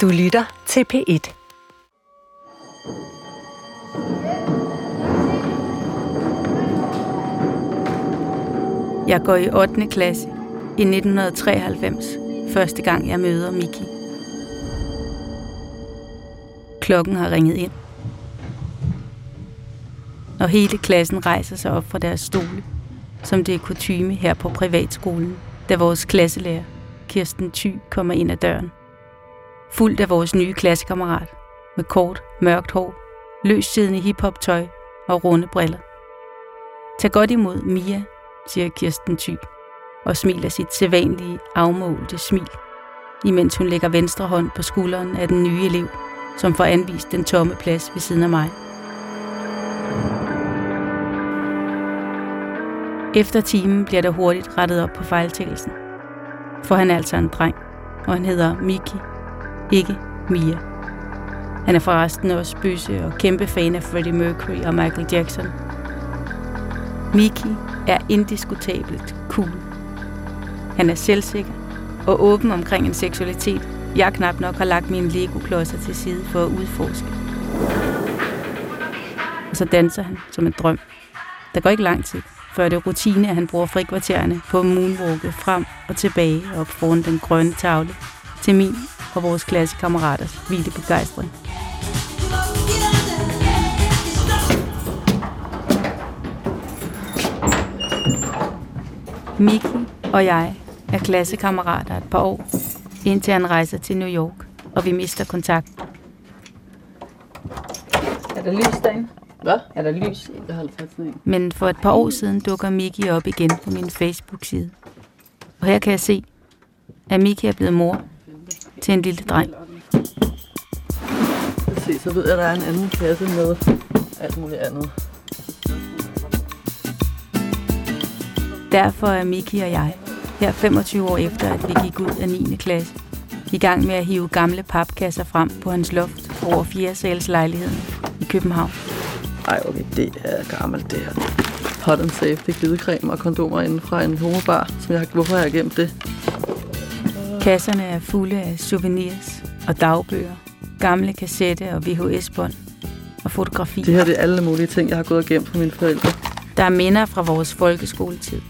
Du lytter til P1. Jeg går i 8. klasse i 1993, første gang jeg møder Miki. Klokken har ringet ind. Og hele klassen rejser sig op fra deres stole, som det er kutyme her på privatskolen, da vores klasselærer, Kirsten Thy, kommer ind ad døren. Fuldt af vores nye klassekammerat, med kort, mørkt hår, løssiddende hiphop-tøj og runde briller. Tag godt imod Mia, siger Kirsten Thy, og smiler sit sædvanlige, afmålte smil, imens hun lægger venstre hånd på skulderen af den nye elev, som får anvist den tomme plads ved siden af mig. Efter timen bliver der hurtigt rettet op på fejltagelsen. For han er altså en dreng, og han hedder Miki, ikke Mia. Han er forresten også bøsse og kæmpe fan af Freddie Mercury og Michael Jackson. Miki er indiskutabelt cool. Han er selvsikker og åben omkring en seksualitet, jeg knap nok har lagt mine Lego-klodser til side for at udforske. Og så danser han som en drøm. Der går ikke lang tid, før det er rutine, at han bruger frikvartererne på at moonwalke frem og tilbage op foran den grønne tavle til min og vores klassekammeraters vilde begejstring. Miki og jeg er klassekammerater et par år, indtil han rejser til New York, og vi mister kontakt. Er der lys derinde? Hvad? Er der lys? Jeg har fat sådan en. Men for et par år siden dukker Miki op igen på min Facebook-side. Og her kan jeg se, at Miki er blevet mor til en lille dreng. Se, så ved jeg, at der er en anden kasse med alt muligt andet. Derfor er Miki og jeg, her 25 år efter, at vi gik ud af 9. klasse, i gang med at hive gamle papkasser frem på hans loft over 4 sals lejligheden i København. Ej, okay, det er gammelt, det her. Hot and safe, det er glidecreme og kondomer inden fra en homobar. Som jeg, har- hvorfor har jeg gemt det? Kasserne er fulde af souvenirs og dagbøger, gamle kassette og VHS-bånd og fotografi. Det her det er alle mulige ting, jeg har gået og gemt fra mine forældre. Der er minder fra vores folkeskoletid,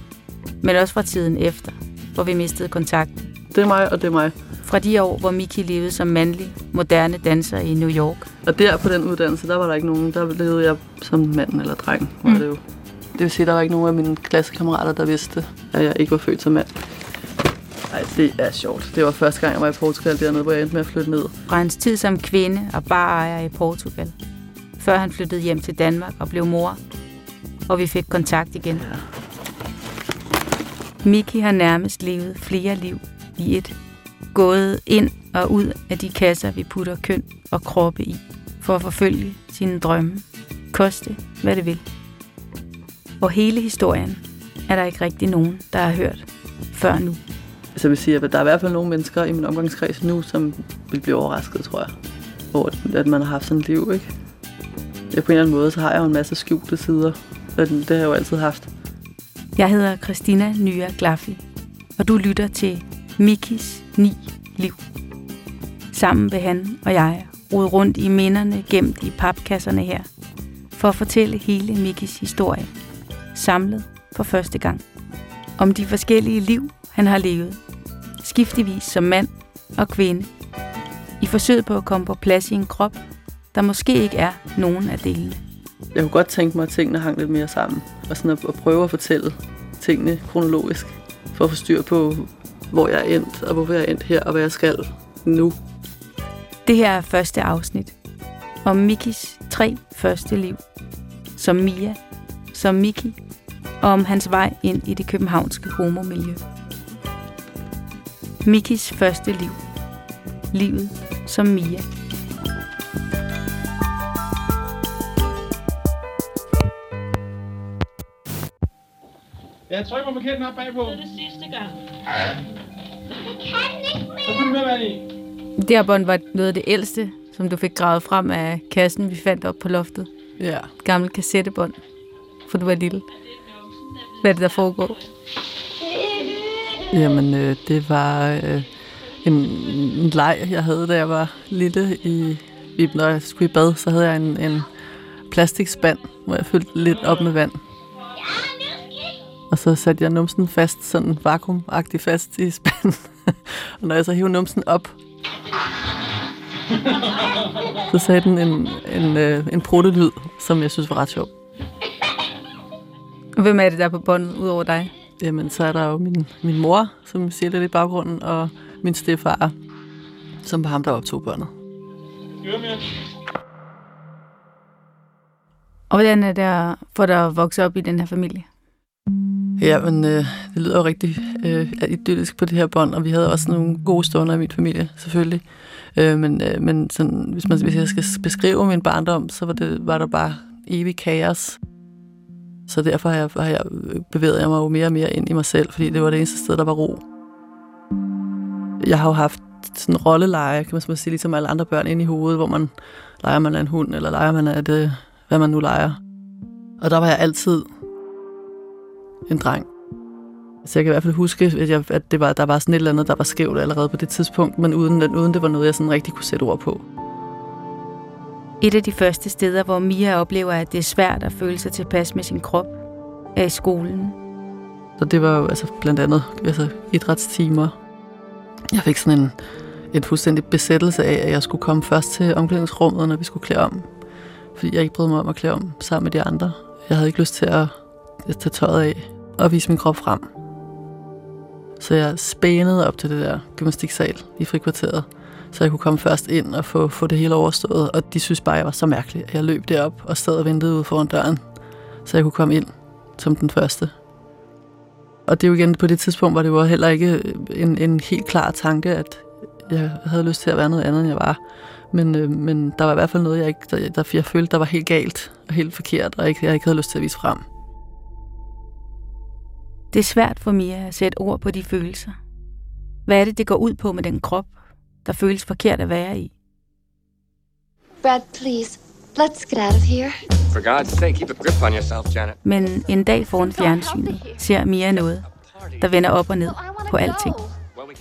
men også fra tiden efter, hvor vi mistede kontakten. Det er mig, og det er mig. Fra de år, hvor Miki levede som mandlig, moderne danser i New York. Og der på den uddannelse, der var der ikke nogen, der levede jeg som mand eller dreng, var Mm. det jo. Det vil sige, der var ikke nogen af mine klassekammerater, der vidste, at jeg ikke var født som mand. Nej, det er sjovt. Det var første gang, jeg var i Portugal dernede, hvor jeg endte med at flytte ned. Fra hans tid som kvinde og barejer i Portugal. Før han flyttede hjem til Danmark og blev mor. Og vi fik kontakt igen. Ja. Miki har nærmest levet flere liv i et. Gået ind og ud af de kasser, vi putter køn og kroppe i. For at forfølge sine drømme. Koste, hvad det vil. Og hele historien er der ikke rigtig nogen, der har hørt før nu. Så jeg vil sige, at der er i hvert fald nogle mennesker i min omgangskreds nu, som vil blive overrasket, tror jeg. Over, at man har haft sådan et liv, ikke? Ja, på en eller anden måde, så har jeg jo en masse skjulte sider. Og det har jeg jo altid haft. Jeg hedder Christina Nya Glaffi, og du lytter til Mikis 9 liv. Sammen vil han og jeg rode rundt i minderne gemt i papkasserne her, for at fortælle hele Mikis historie, samlet for første gang. Om de forskellige liv, han har levet, skiftevis som mand og kvinde, i forsøget på at komme på plads i en krop, der måske ikke er nogen af delene. Jeg kunne godt tænke mig, at tingene hang lidt mere sammen. Og sådan at, at prøve at fortælle tingene kronologisk. For at få styr på, hvor jeg er endt, og hvorfor jeg er endt her, og hvad jeg skal nu. Det her er første afsnit om Mikis tre første liv. Som Mia, som Miki, og om hans vej ind i det københavnske homomiljø. Mikis første liv. Livet som Mia. Jeg trykker på markeringen op bagpå. Det er det sidste gang. Så skal du med være i. Det her bånd var noget af det ældste, som du fik gravet frem af kassen, vi fandt op på loftet. Ja. Et gammelt kassettebånd, for du var lille. Hvad er det, der foregår? Jamen, øh, det var... Øh, en, en leg, jeg havde, da jeg var lille. I, i, når jeg skulle i bad, så havde jeg en, en plastikspand, hvor jeg fyldte lidt op med vand. Og så satte jeg numsen fast, sådan vakuumagtigt fast i spanden. og når jeg så hævde numsen op, så sagde den en, en, en, en protolyd, som jeg synes var ret sjov. Hvem er det der på båndet, ud over dig? Jamen, så er der jo min, min mor, som siger lidt i baggrunden, og min stefar, som var ham, der optog børnet. Og hvordan er det for dig at vokse op i den her familie? Ja, men øh, det lyder jo rigtig øh, idyllisk på det her bånd, og vi havde også nogle gode stunder i min familie, selvfølgelig. Øh, men øh, men sådan, hvis, man, hvis jeg skal beskrive min barndom, så var, det, var der bare evig kaos. Så derfor har jeg, har jeg bevæget jeg mig jo mere og mere ind i mig selv, fordi det var det eneste sted, der var ro. Jeg har jo haft sådan en rolleleje, kan man sige, ligesom alle andre børn ind i hovedet, hvor man leger man af en hund, eller leger man af det, hvad man nu leger. Og der var jeg altid en dreng. Så jeg kan i hvert fald huske, at, jeg, at det var, der var sådan et eller andet, der var skævt allerede på det tidspunkt, men uden, uden det var noget, jeg sådan rigtig kunne sætte ord på. Et af de første steder, hvor Mia oplever, at det er svært at føle sig tilpas med sin krop, er i skolen. Så det var jo altså, blandt andet altså, idrætstimer. Jeg fik sådan en, en fuldstændig besættelse af, at jeg skulle komme først til omklædningsrummet, når vi skulle klæde om. Fordi jeg ikke brød mig om at klæde om sammen med de andre. Jeg havde ikke lyst til at, at tage tøjet af og vise min krop frem. Så jeg spænede op til det der gymnastiksal i frikvarteret, så jeg kunne komme først ind og få, få det hele overstået. Og de synes bare, jeg var så mærkelig, at jeg løb derop og stod og ventede ude foran døren, så jeg kunne komme ind som den første. Og det er jo igen på det tidspunkt, hvor det var heller ikke øh, en, en helt klar tanke, at jeg havde lyst til at være noget andet, end jeg var. Men, øh, men der var i hvert fald noget, jeg, ikke, der, der, jeg følte, der var helt galt og helt forkert, og ikke, jeg ikke havde lyst til at vise frem. Det er svært for Mia at sætte ord på de følelser. Hvad er det, det går ud på med den krop, der føles forkert at være i? Brad, please, let's get out of here. For God's sake, keep a grip on yourself, Janet. Men en dag foran fjernsynet ser Mia noget, der vender op og ned på alting.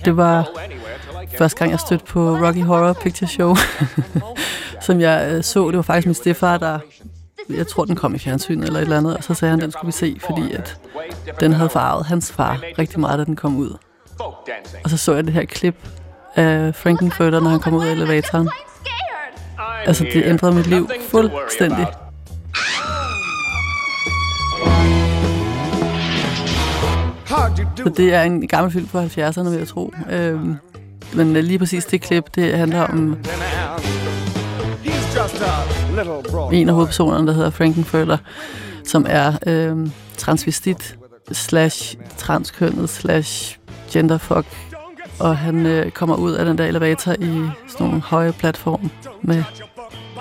Det var første gang, jeg stødte på Rocky Horror Picture Show, som jeg øh, så. Det var faktisk min stefar, der jeg tror, den kom i fjernsynet eller et eller andet, og så sagde han, at den skulle vi se, fordi at den havde farvet hans far rigtig meget, da den kom ud. Og så så jeg det her klip af Frankenfurter, når han kom ud af elevatoren. Altså, det ændrede mit liv fuldstændig. Så det er en gammel film fra 70'erne, vil jeg tro. Øhm, men lige præcis det klip, det handler om en af hovedpersonerne, der hedder Frankenfurter, som er øh, transvestit slash transkønnet slash genderfuck. Og han øh, kommer ud af den der elevator i sådan nogle høje platform med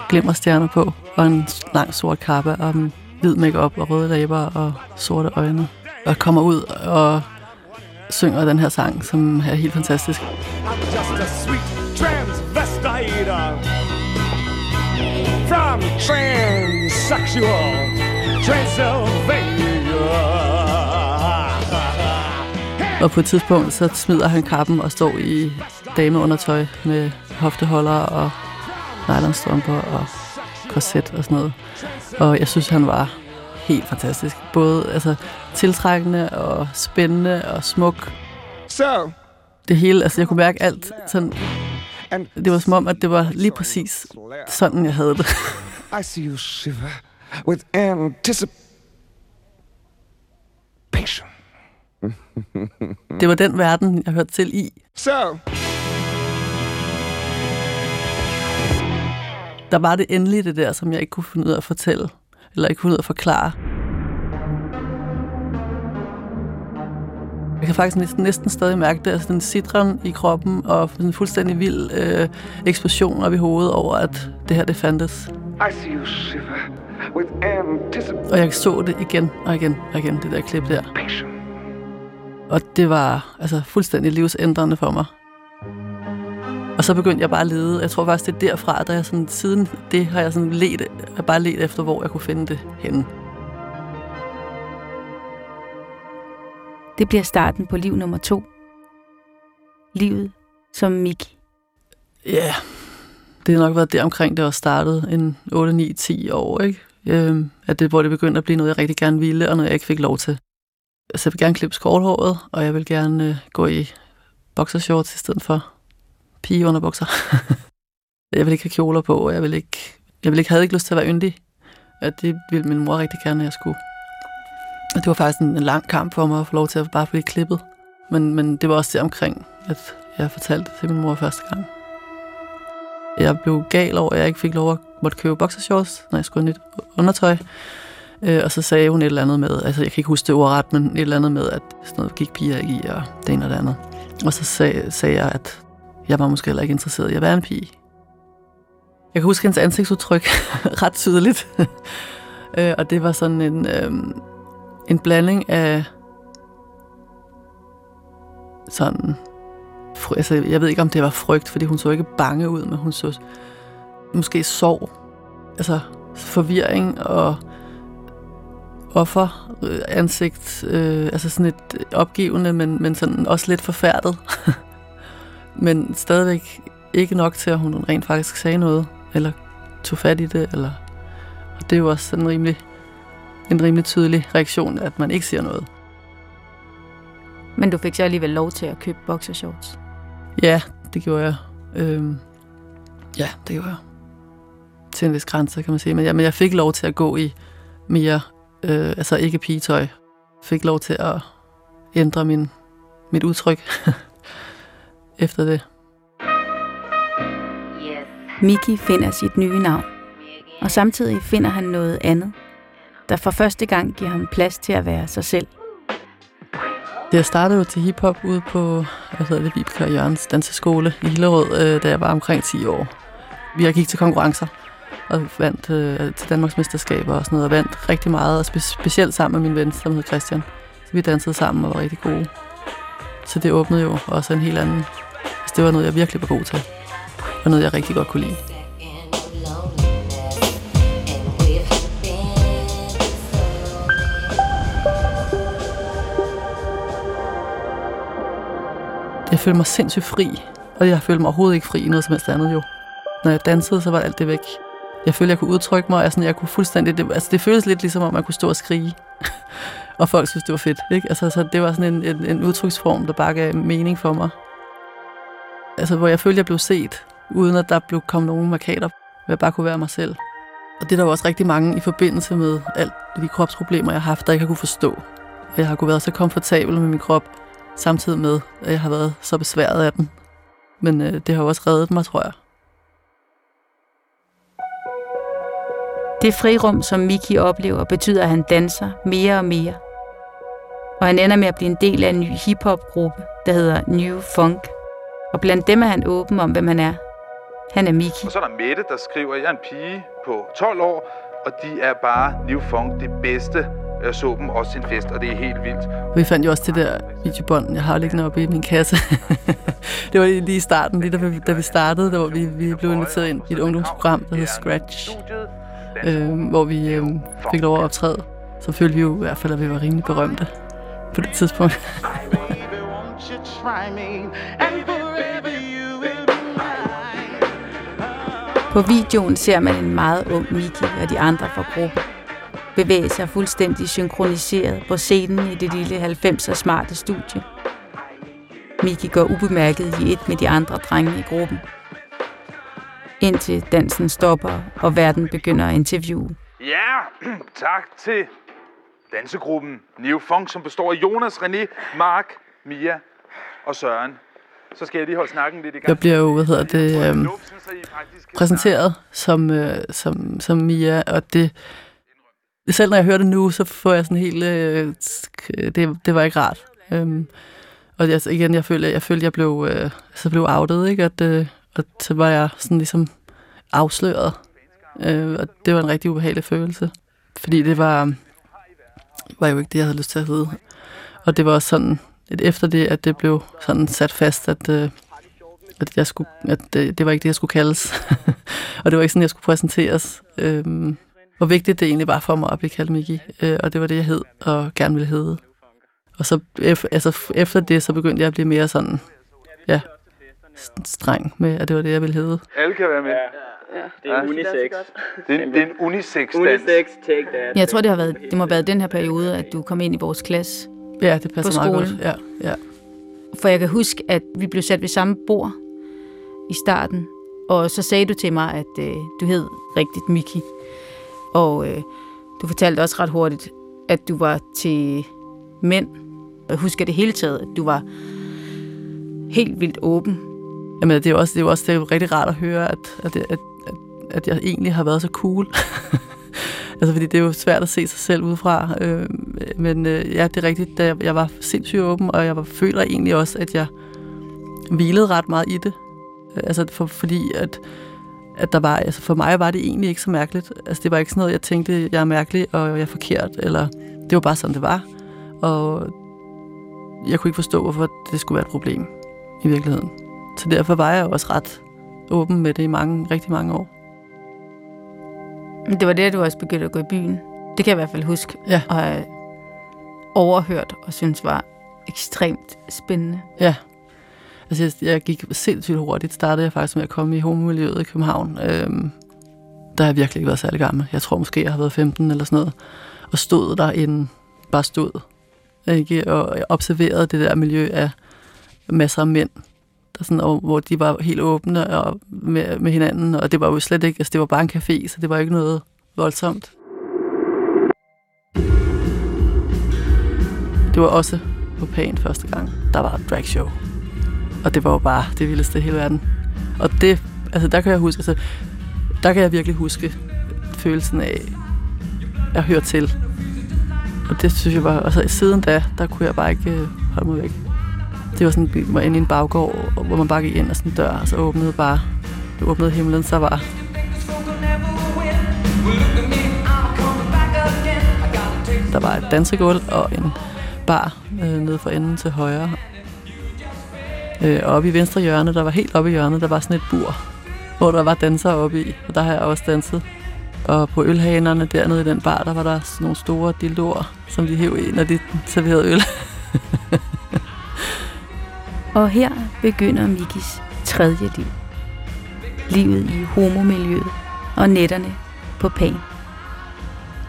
glimmerstjerner på, og en lang sort kappe og en hvid makeup og røde læber og sorte øjne. Og kommer ud og synger den her sang, som er helt fantastisk. I'm just a sweet transvestite from transsexual Transylvania. Og på et tidspunkt, så smider han kappen og står i dameundertøj med hofteholder og nylonstrømper og korset og sådan noget. Og jeg synes, han var helt fantastisk. Både altså, tiltrækkende og spændende og smuk. So. Det hele, altså jeg kunne mærke alt sådan det var som om, at det var lige præcis sådan, jeg havde det. I see you shiver with anticipation. Det var den verden, jeg hørte til i. So. Der var det endelig det der, som jeg ikke kunne finde ud af at fortælle, eller ikke kunne finde ud af at forklare. Jeg kan faktisk næsten, næsten stadig mærke det, altså den citron i kroppen og en fuldstændig vild øh, eksplosion op i hovedet over, at det her det fandtes. I see you shiver with og jeg så det igen og igen og igen, det der klip der. Og det var altså fuldstændig livsændrende for mig. Og så begyndte jeg bare at lede. Jeg tror faktisk, det er derfra, da jeg sådan, siden det har jeg sådan let, jeg bare let efter, hvor jeg kunne finde det henne. Det bliver starten på liv nummer to. Livet som Miki? Ja, yeah. det har nok været der omkring, det var startet en 8, 9, 10 år, ikke? Øhm, at det, hvor det begyndte at blive noget, jeg rigtig gerne ville, og noget, jeg ikke fik lov til. Altså, jeg vil gerne klippe skorthåret, og jeg vil gerne øh, gå i boxershorts i stedet for pige underbukser. jeg vil ikke have kjoler på, og jeg vil ikke, jeg vil ikke, havde ikke lyst til at være yndig. At det ville min mor rigtig gerne, at jeg skulle. Og det var faktisk en, en lang kamp for mig at få lov til at bare blive klippet. Men, men det var også det omkring, at jeg fortalte det til min mor første gang. Jeg blev gal over, at jeg ikke fik lov at måtte købe boxershorts, når jeg skulle have nyt undertøj. Øh, og så sagde hun et eller andet med, altså jeg kan ikke huske det ordret, men et eller andet med, at sådan noget gik piger ikke i, og det ene og det andet. Og så sag, sagde jeg, at jeg var måske heller ikke interesseret i at være en pige. Jeg kan huske hendes ansigtsudtryk ret tydeligt. øh, og det var sådan en, øh, en blanding af sådan... Altså, jeg ved ikke, om det var frygt, fordi hun så ikke bange ud, men hun så måske sorg. Altså forvirring og offer øh, ansigt, øh, altså sådan et opgivende, men, men sådan også lidt forfærdet. men stadigvæk ikke nok til, at hun rent faktisk sagde noget, eller tog fat i det, eller... Og det er jo også sådan en rimelig, en rimelig tydelig reaktion, at man ikke siger noget. Men du fik så alligevel lov til at købe boxershorts? Ja, det gjorde jeg. Øhm, ja, det gjorde jeg. Til en vis grænse, kan man sige. Men, ja, men jeg fik lov til at gå i mere, øh, altså ikke pigetøj. Fik lov til at ændre min, mit udtryk efter det. Miki finder sit nye navn, og samtidig finder han noget andet, der for første gang giver ham plads til at være sig selv. Jeg startede jo til hiphop ude på hvad hedder det, Vibeke og Jørgens danseskole i Hillerød, øh, da jeg var omkring 10 år. Vi gik til konkurrencer og vandt øh, til Danmarksmesterskaber og sådan noget, og vandt rigtig meget, og spe- specielt sammen med min ven, som hed Christian. Så vi dansede sammen og var rigtig gode. Så det åbnede jo også en helt anden... Altså, det var noget, jeg virkelig var god til, og noget, jeg rigtig godt kunne lide. Jeg følte mig sindssygt fri, og jeg følte mig overhovedet ikke fri i noget som helst andet jo. Når jeg dansede, så var alt det væk. Jeg følte, jeg kunne udtrykke mig, og sådan, jeg kunne fuldstændig... Det, altså, det føles lidt ligesom, om man kunne stå og skrige. og folk synes, det var fedt. Ikke? Altså, så det var sådan en, en, en udtryksform, der bare gav mening for mig. Altså, hvor jeg følte, jeg blev set, uden at der blev kommet nogen markader, hvor jeg bare kunne være mig selv. Og det er der var også rigtig mange i forbindelse med alt de kropsproblemer, jeg har haft, der ikke har kunne forstå. Jeg har kunne være så komfortabel med min krop, samtidig med, at jeg har været så besværet af den. Men øh, det har også reddet mig, tror jeg. Det frirum, som Miki oplever, betyder, at han danser mere og mere. Og han ender med at blive en del af en ny hiphop-gruppe, der hedder New Funk. Og blandt dem er han åben om, hvem han er. Han er Miki. Og så er der Mette, der skriver, at jeg er en pige på 12 år, og de er bare New Funk det bedste. Jeg så dem også til en fest, og det er helt vildt. Og vi fandt jo også det der videobånd, jeg har liggende oppe i min kasse. det var lige i starten, lige da vi, da vi startede, hvor vi, vi blev inviteret ind i et ungdomsprogram, der hedder Scratch, øh, hvor vi øh, fik lov at optræde. Så følte vi jo i hvert fald, at vi var rimelig berømte på det tidspunkt. På videoen ser man en meget ung Miki og de andre fra gruppen bevæge sig fuldstændig synkroniseret på scenen i det lille 90'er smarte studie. Miki går ubemærket i et med de andre drenge i gruppen. Indtil dansen stopper, og verden begynder at interviewe. Ja, tak til dansegruppen New Funk, som består af Jonas, René, Mark, Mia og Søren. Så skal jeg lige holde snakken lidt i gang. Jeg bliver jo, hvad hedder det, øhm, præsenteret som, øh, som, som Mia, og det, selv når jeg hører det nu, så får jeg sådan helt, øh, det, det var ikke rart. Øhm, og jeg, igen, jeg følte, jeg følte, jeg blev, øh, så blev outet, ikke? At, øh, og så var jeg sådan ligesom afsløret. Øh, og det var en rigtig ubehagelig følelse. Fordi det var, var jo ikke det, jeg havde lyst til at hedde. Og det var også sådan, at efter det, at det blev sådan sat fast, at, øh, at, jeg skulle, at det, det var ikke det, jeg skulle kaldes. og det var ikke sådan, jeg skulle præsenteres. Øh, hvor vigtigt det egentlig var for mig at blive kaldt Miki. Øh, og det var det, jeg hed og gerne ville hedde. Og så altså, efter det, så begyndte jeg at blive mere sådan, ja, streng med, at det var det, jeg ville hedde. Alle kan være med. Det er unisex. Det er, det er en unisex-dans. Unisex, take that. Jeg tror, det har været, det må have været den her periode, at du kom ind i vores klasse. Ja, det passer På meget godt. Ja, ja. For jeg kan huske, at vi blev sat ved samme bord i starten. Og så sagde du til mig, at øh, du hed rigtigt Miki. Og øh, du fortalte også ret hurtigt, at du var til mænd. Jeg husker det hele taget, at du var helt vildt åben. Jamen, det er jo også, det er jo også det er jo rigtig rart at høre, at, at, at, at, at jeg egentlig har været så cool. altså, fordi det er jo svært at se sig selv udefra. Øh, men øh, ja, det er rigtigt, da jeg, jeg var sindssygt åben, og jeg var, føler egentlig også, at jeg hvilede ret meget i det. Øh, altså, for, fordi at, at der var, altså for mig var det egentlig ikke så mærkeligt. Altså, det var ikke sådan noget, jeg tænkte, jeg er mærkelig, og jeg er forkert, eller det var bare sådan, det var. Og jeg kunne ikke forstå, hvorfor det skulle være et problem i virkeligheden. Så derfor var jeg også ret åben med det i mange, rigtig mange år. Men Det var det, du også begyndte at gå i byen. Det kan jeg i hvert fald huske. Ja. Og have overhørt og synes var ekstremt spændende. Ja. Altså, jeg, jeg gik sindssygt hurtigt. Startede jeg faktisk med at komme i homomiljøet i København. Øhm, der har jeg virkelig ikke været særlig gammel. Jeg tror måske, jeg har været 15 eller sådan noget. Og stod derinde, bare stod. Ikke? Og jeg observerede det der miljø af masser af mænd, sådan, og, hvor de var helt åbne og med, med hinanden. Og det var jo slet ikke, altså det var bare en café, så det var ikke noget voldsomt. Det var også på Pan første gang. Der var et drag show. Og det var jo bare det vildeste i hele verden. Og det, altså der kan jeg huske, altså, der kan jeg virkelig huske følelsen af at høre til. Og det synes jeg var, altså siden da, der kunne jeg bare ikke øh, holde mig væk. Det var sådan, vi var inde i en baggård, hvor man bare gik ind og sådan en dør, og så åbnede bare, det åbnede himlen, så var der var et dansegulv og en bar øh, nede for enden til højre. Øh, og oppe i venstre hjørne, der var helt oppe i hjørnet, der var sådan et bur, hvor der var dansere oppe i, og der har jeg også danset. Og på ølhanerne dernede i den bar, der var der sådan nogle store dildoer, som de hæv i, når de serverede øl. Og her begynder Mikis tredje liv. Livet i homomiljøet og netterne på Pan.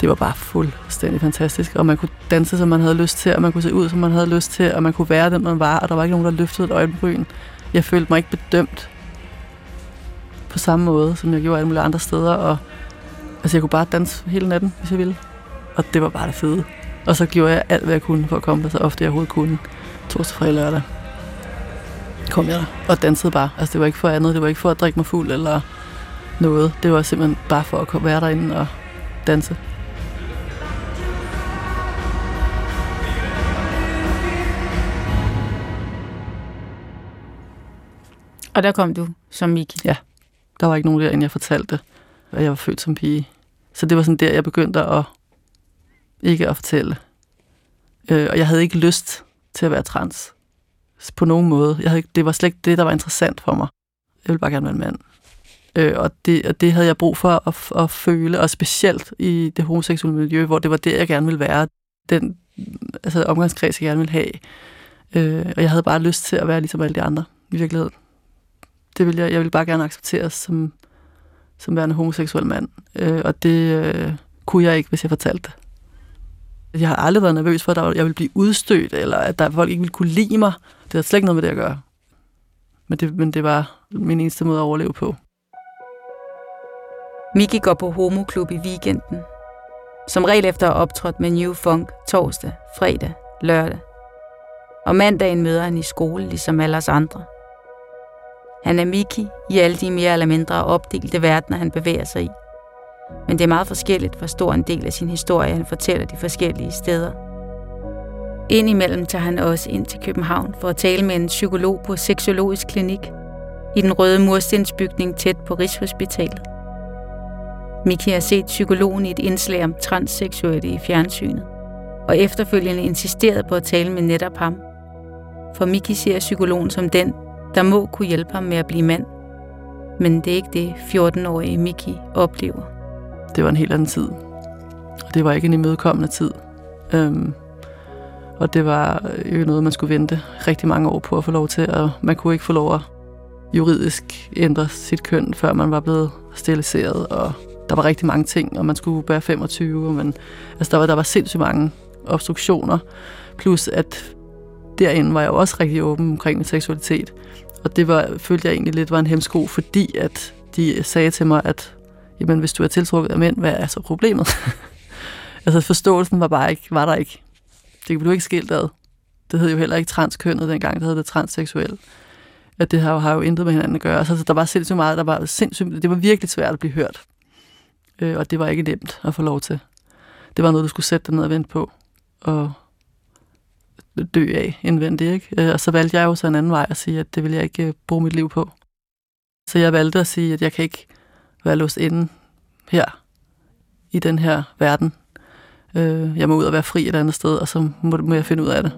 Det var bare fuldstændig fantastisk, og man kunne danse, som man havde lyst til, og man kunne se ud, som man havde lyst til, og man kunne være den, man var, og der var ikke nogen, der løftede et øjenbryn. Jeg følte mig ikke bedømt på samme måde, som jeg gjorde alle mulige andre steder, og altså, jeg kunne bare danse hele natten, hvis jeg ville. Og det var bare det fede. Og så gjorde jeg alt, hvad jeg kunne for at komme der så ofte jeg overhovedet kunne. Torsdag, fredag, lørdag. Kom jeg der og dansede bare. Altså, det var ikke for andet. Det var ikke for at drikke mig fuld eller noget. Det var simpelthen bare for at være derinde og danse. Og der kom du som Miki. Ja. Der var ikke nogen derinde, jeg fortalte, at jeg var født som pige. Så det var sådan der, jeg begyndte at ikke at fortælle. Øh, og jeg havde ikke lyst til at være trans. På nogen måde. Jeg havde det var slet ikke det, der var interessant for mig. Jeg ville bare gerne være en mand. Øh, og, det, og det havde jeg brug for at, at føle, og specielt i det homoseksuelle miljø, hvor det var det, jeg gerne ville være. Den altså, omgangskreds, jeg gerne ville have. Øh, og jeg havde bare lyst til at være ligesom alle de andre i virkeligheden. Det ville jeg, jeg ville bare gerne accepteres som, som værende homoseksuel mand. Øh, og det øh, kunne jeg ikke, hvis jeg fortalte det. Jeg har aldrig været nervøs for, at jeg ville blive udstødt, eller at der folk ikke ville kunne lide mig. Det havde slet ikke noget med det at gøre. Men det, men det var min eneste måde at overleve på. Miki går på homoklub i weekenden. Som regel efter at have optrådt med New Funk torsdag, fredag, lørdag. Og mandagen møder han i skole, ligesom alle os andre. Han er Miki i alle de mere eller mindre opdelte verdener, han bevæger sig i. Men det er meget forskelligt, hvor stor en del af sin historie han fortæller de forskellige steder. Indimellem tager han også ind til København for at tale med en psykolog på Seksologisk Klinik i den røde murstensbygning tæt på Rigshospitalet. Miki har set psykologen i et indslag om transseksuelle i fjernsynet, og efterfølgende insisteret på at tale med netop ham. For Miki ser psykologen som den, der må kunne hjælpe ham med at blive mand. Men det er ikke det, 14-årige Miki oplever. Det var en helt anden tid. Og det var ikke en imødekommende tid. Øhm, og det var jo noget, man skulle vente rigtig mange år på at få lov til, og man kunne ikke få lov at juridisk ændre sit køn, før man var blevet steriliseret, og der var rigtig mange ting, og man skulle være 25, men altså, der, var, der var sindssygt mange obstruktioner, plus at derinde var jeg også rigtig åben omkring min seksualitet, og det var, følte jeg egentlig lidt var en hemsko, fordi at de sagde til mig, at jamen, hvis du er tiltrukket af mænd, hvad er så problemet? altså forståelsen var bare ikke, var der ikke. Det blev ikke skilt ad. Det hed jo heller ikke transkønnet dengang, det hed det transseksuel. At det har, har jo intet med hinanden at gøre. Så altså, der var sindssygt meget, der var sindssygt, det var virkelig svært at blive hørt. Øh, og det var ikke nemt at få lov til. Det var noget, du skulle sætte dig ned og vente på. Og dø af indvendigt. Ikke? Øh, og så valgte jeg jo så en anden vej at sige, at det vil jeg ikke øh, bruge mit liv på. Så jeg valgte at sige, at jeg kan ikke være låst inde her i den her verden. Øh, jeg må ud og være fri et andet sted, og så må, må jeg finde ud af det.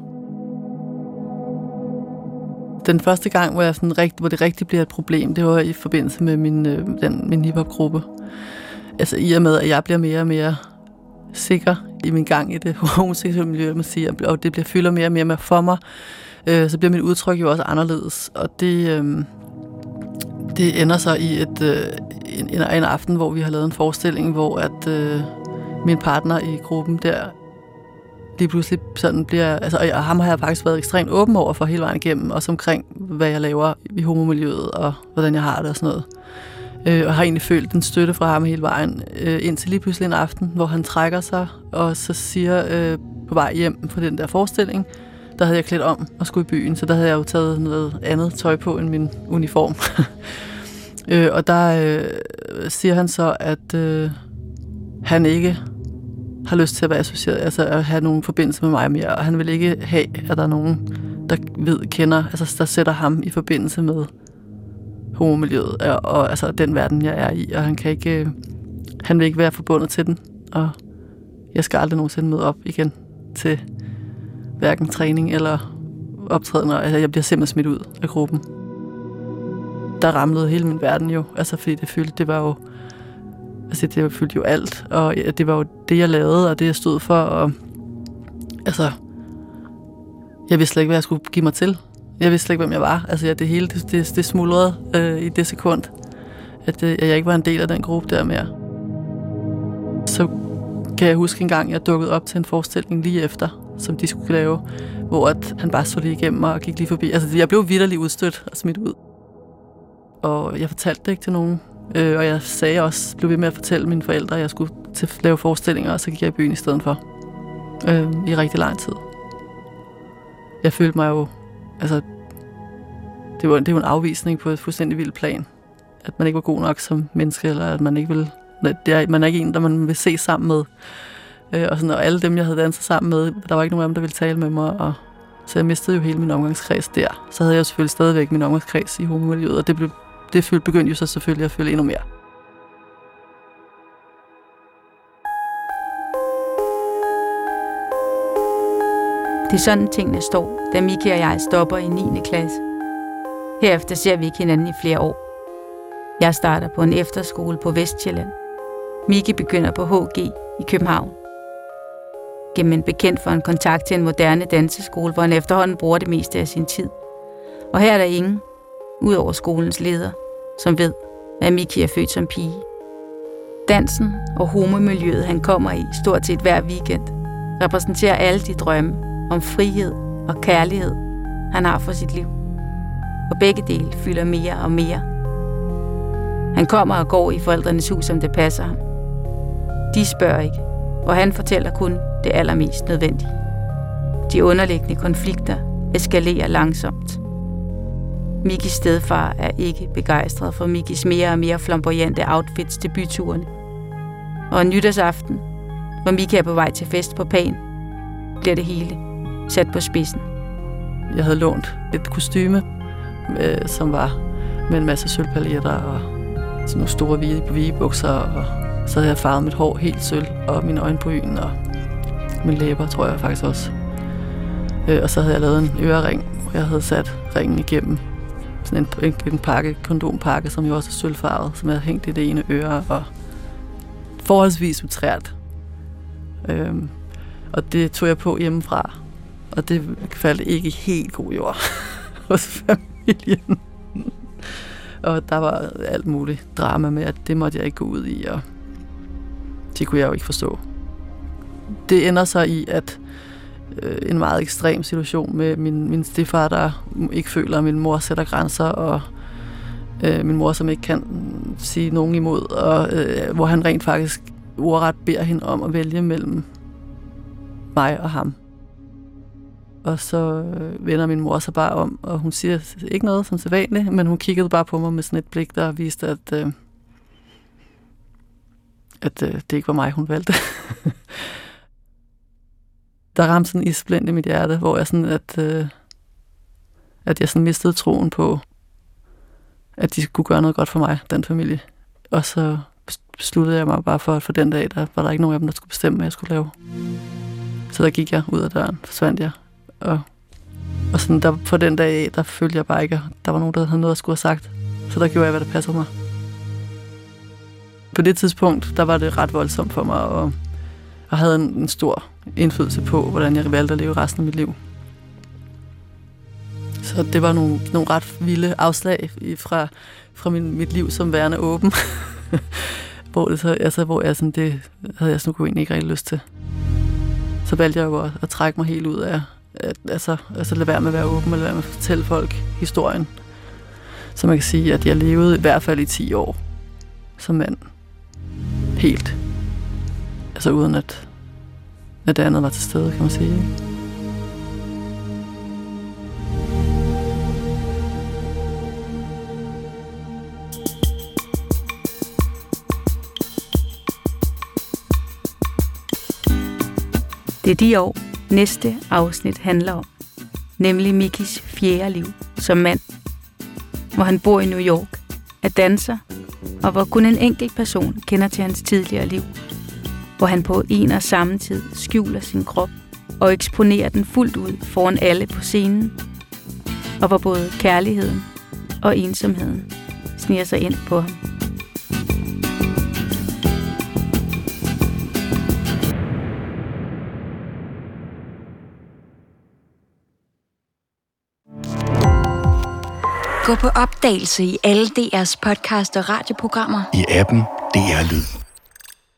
Den første gang, hvor, jeg sådan rigt, hvor det rigtig bliver et problem, det var i forbindelse med min, øh, den, min hiphop-gruppe. Altså i og med, at jeg bliver mere og mere sikker i min gang i det homoseksuelle miljø, man siger, og det bliver fylder mere og mere med for mig, øh, så bliver mit udtryk jo også anderledes. Og det, øh, det ender så i et, øh, en, en, en aften, hvor vi har lavet en forestilling, hvor at øh, min partner i gruppen der lige pludselig sådan bliver... Altså, og ham har jeg faktisk været ekstremt åben over for hele vejen igennem, også omkring, hvad jeg laver i homomiljøet, og hvordan jeg har det og sådan noget. Øh, og har egentlig følt den støtte fra ham hele vejen, øh, indtil lige pludselig en aften, hvor han trækker sig, og så siger øh, på vej hjem fra den der forestilling, der havde jeg klædt om og skulle i byen, så der havde jeg jo taget noget andet tøj på end min uniform. øh, og der øh, siger han så, at øh, han ikke har lyst til at være associeret, altså at have nogen forbindelse med mig mere, og han vil ikke have, at der er nogen, der ved, kender, altså der sætter ham i forbindelse med homomiljøet, og, og altså den verden, jeg er i, og han kan ikke, øh, han vil ikke være forbundet til den, og jeg skal aldrig nogensinde møde op igen til hverken træning eller optrædener. Altså, jeg bliver simpelthen smidt ud af gruppen. Der ramlede hele min verden jo, altså fordi det fyldte, det var jo, altså det fyldte jo alt, og det var jo det, jeg lavede, og det, jeg stod for, og altså, jeg vidste slet ikke, hvad jeg skulle give mig til. Jeg vidste slet ikke, hvem jeg var. Altså, ja, det hele, det, det, det smuldrede øh, i det sekund, at, øh, at jeg ikke var en del af den gruppe der mere. Så kan jeg huske en gang, jeg dukkede op til en forestilling lige efter, som de skulle lave, hvor at han bare så lige igennem mig og gik lige forbi. Altså, jeg blev vidderligt udstødt og smidt ud. Og jeg fortalte det ikke til nogen. Øh, og jeg sagde også, blev ved med at fortælle mine forældre, at jeg skulle til at lave forestillinger, og så gik jeg i byen i stedet for. Øh, I rigtig lang tid. Jeg følte mig jo, altså, det var, det var en afvisning på et fuldstændig vildt plan. At man ikke var god nok som menneske, eller at man ikke ville, det er, man er ikke en, der man vil se sammen med. Øh, og, sådan, og alle dem, jeg havde danset sammen med, der var ikke nogen af dem, der ville tale med mig. Og, så jeg mistede jo hele min omgangskreds der. Så havde jeg selvfølgelig stadigvæk min omgangskreds i homomiljøet, og det, blev, det begyndte jo så selvfølgelig at føle endnu mere. Det er sådan tingene står, da Miki og jeg stopper i 9. klasse. Herefter ser vi ikke hinanden i flere år. Jeg starter på en efterskole på Vestjylland. Miki begynder på HG i København gennem en bekendt for en kontakt til en moderne danseskole, hvor han efterhånden bruger det meste af sin tid. Og her er der ingen, udover skolens leder, som ved, at Miki er født som pige. Dansen og homomiljøet, han kommer i stort set hver weekend, repræsenterer alle de drømme om frihed og kærlighed, han har for sit liv. Og begge dele fylder mere og mere. Han kommer og går i forældrenes hus, som det passer ham. De spørger ikke, og han fortæller kun det allermest nødvendige. De underliggende konflikter eskalerer langsomt. Mikis stedfar er ikke begejstret for Mikis mere og mere flamboyante outfits til byturene. Og en nytårsaften, hvor Miki er på vej til fest på Pan, bliver det hele sat på spidsen. Jeg havde lånt et kostyme, øh, som var med en masse sølvpaljetter og sådan nogle store hvide vigebukser og så havde jeg farvet mit hår helt sølv, og mine øjenbryn, og min læber, tror jeg faktisk også. Øh, og så havde jeg lavet en ørering, hvor jeg havde sat ringen igennem sådan en, en, en pakke, kondompakke, som jo også er sølvfarvet, som jeg havde hængt i det ene øre, og forholdsvis utrært. Øhm, og det tog jeg på hjemmefra, og det faldt ikke helt god jord hos familien. Og der var alt muligt drama med, at det måtte jeg ikke gå ud i, og det kunne jeg jo ikke forstå. Det ender så i, at øh, en meget ekstrem situation med min, min stefar, der ikke føler, at min mor sætter grænser, og øh, min mor, som ikke kan sige nogen imod, og øh, hvor han rent faktisk ordret beder hende om at vælge mellem mig og ham. Og så øh, vender min mor sig bare om, og hun siger ikke noget som sædvanligt, men hun kiggede bare på mig med sådan et blik, der viste, at, øh, at øh, det ikke var mig, hun valgte. der ramte sådan en isblind i mit hjerte, hvor jeg sådan, at, øh, at jeg sådan mistede troen på, at de skulle gøre noget godt for mig, den familie. Og så besluttede jeg mig bare for, at for den dag, der var der ikke nogen af dem, der skulle bestemme, hvad jeg skulle lave. Så der gik jeg ud af døren, forsvandt jeg. Og, og sådan der, på den dag, der følte jeg bare ikke, at der var nogen, der havde noget at skulle have sagt. Så der gjorde jeg, hvad der passede mig. På det tidspunkt, der var det ret voldsomt for mig, og, og havde en, en stor indflydelse på, hvordan jeg valgte at leve resten af mit liv. Så det var nogle, nogle ret vilde afslag fra, fra min, mit liv som værende åben. hvor, det så, altså, hvor jeg sådan, det havde jeg sådan egentlig ikke rigtig lyst til. Så valgte jeg jo at, at trække mig helt ud af, at, altså, altså lade være med at være åben, og lade være med at fortælle folk historien. Så man kan sige, at jeg levede i hvert fald i 10 år som mand. Helt. Altså uden at, at det andet var til stede, kan man sige. Ikke? Det er de år, næste afsnit handler om. Nemlig Mikis fjerde liv som mand. Hvor han bor i New York, er danser, og hvor kun en enkelt person kender til hans tidligere liv. Hvor han på en og samme tid skjuler sin krop og eksponerer den fuldt ud foran alle på scenen. Og hvor både kærligheden og ensomheden sniger sig ind på ham. Gå på opdagelse i alle DR's podcast og radioprogrammer. I appen DR Lyd.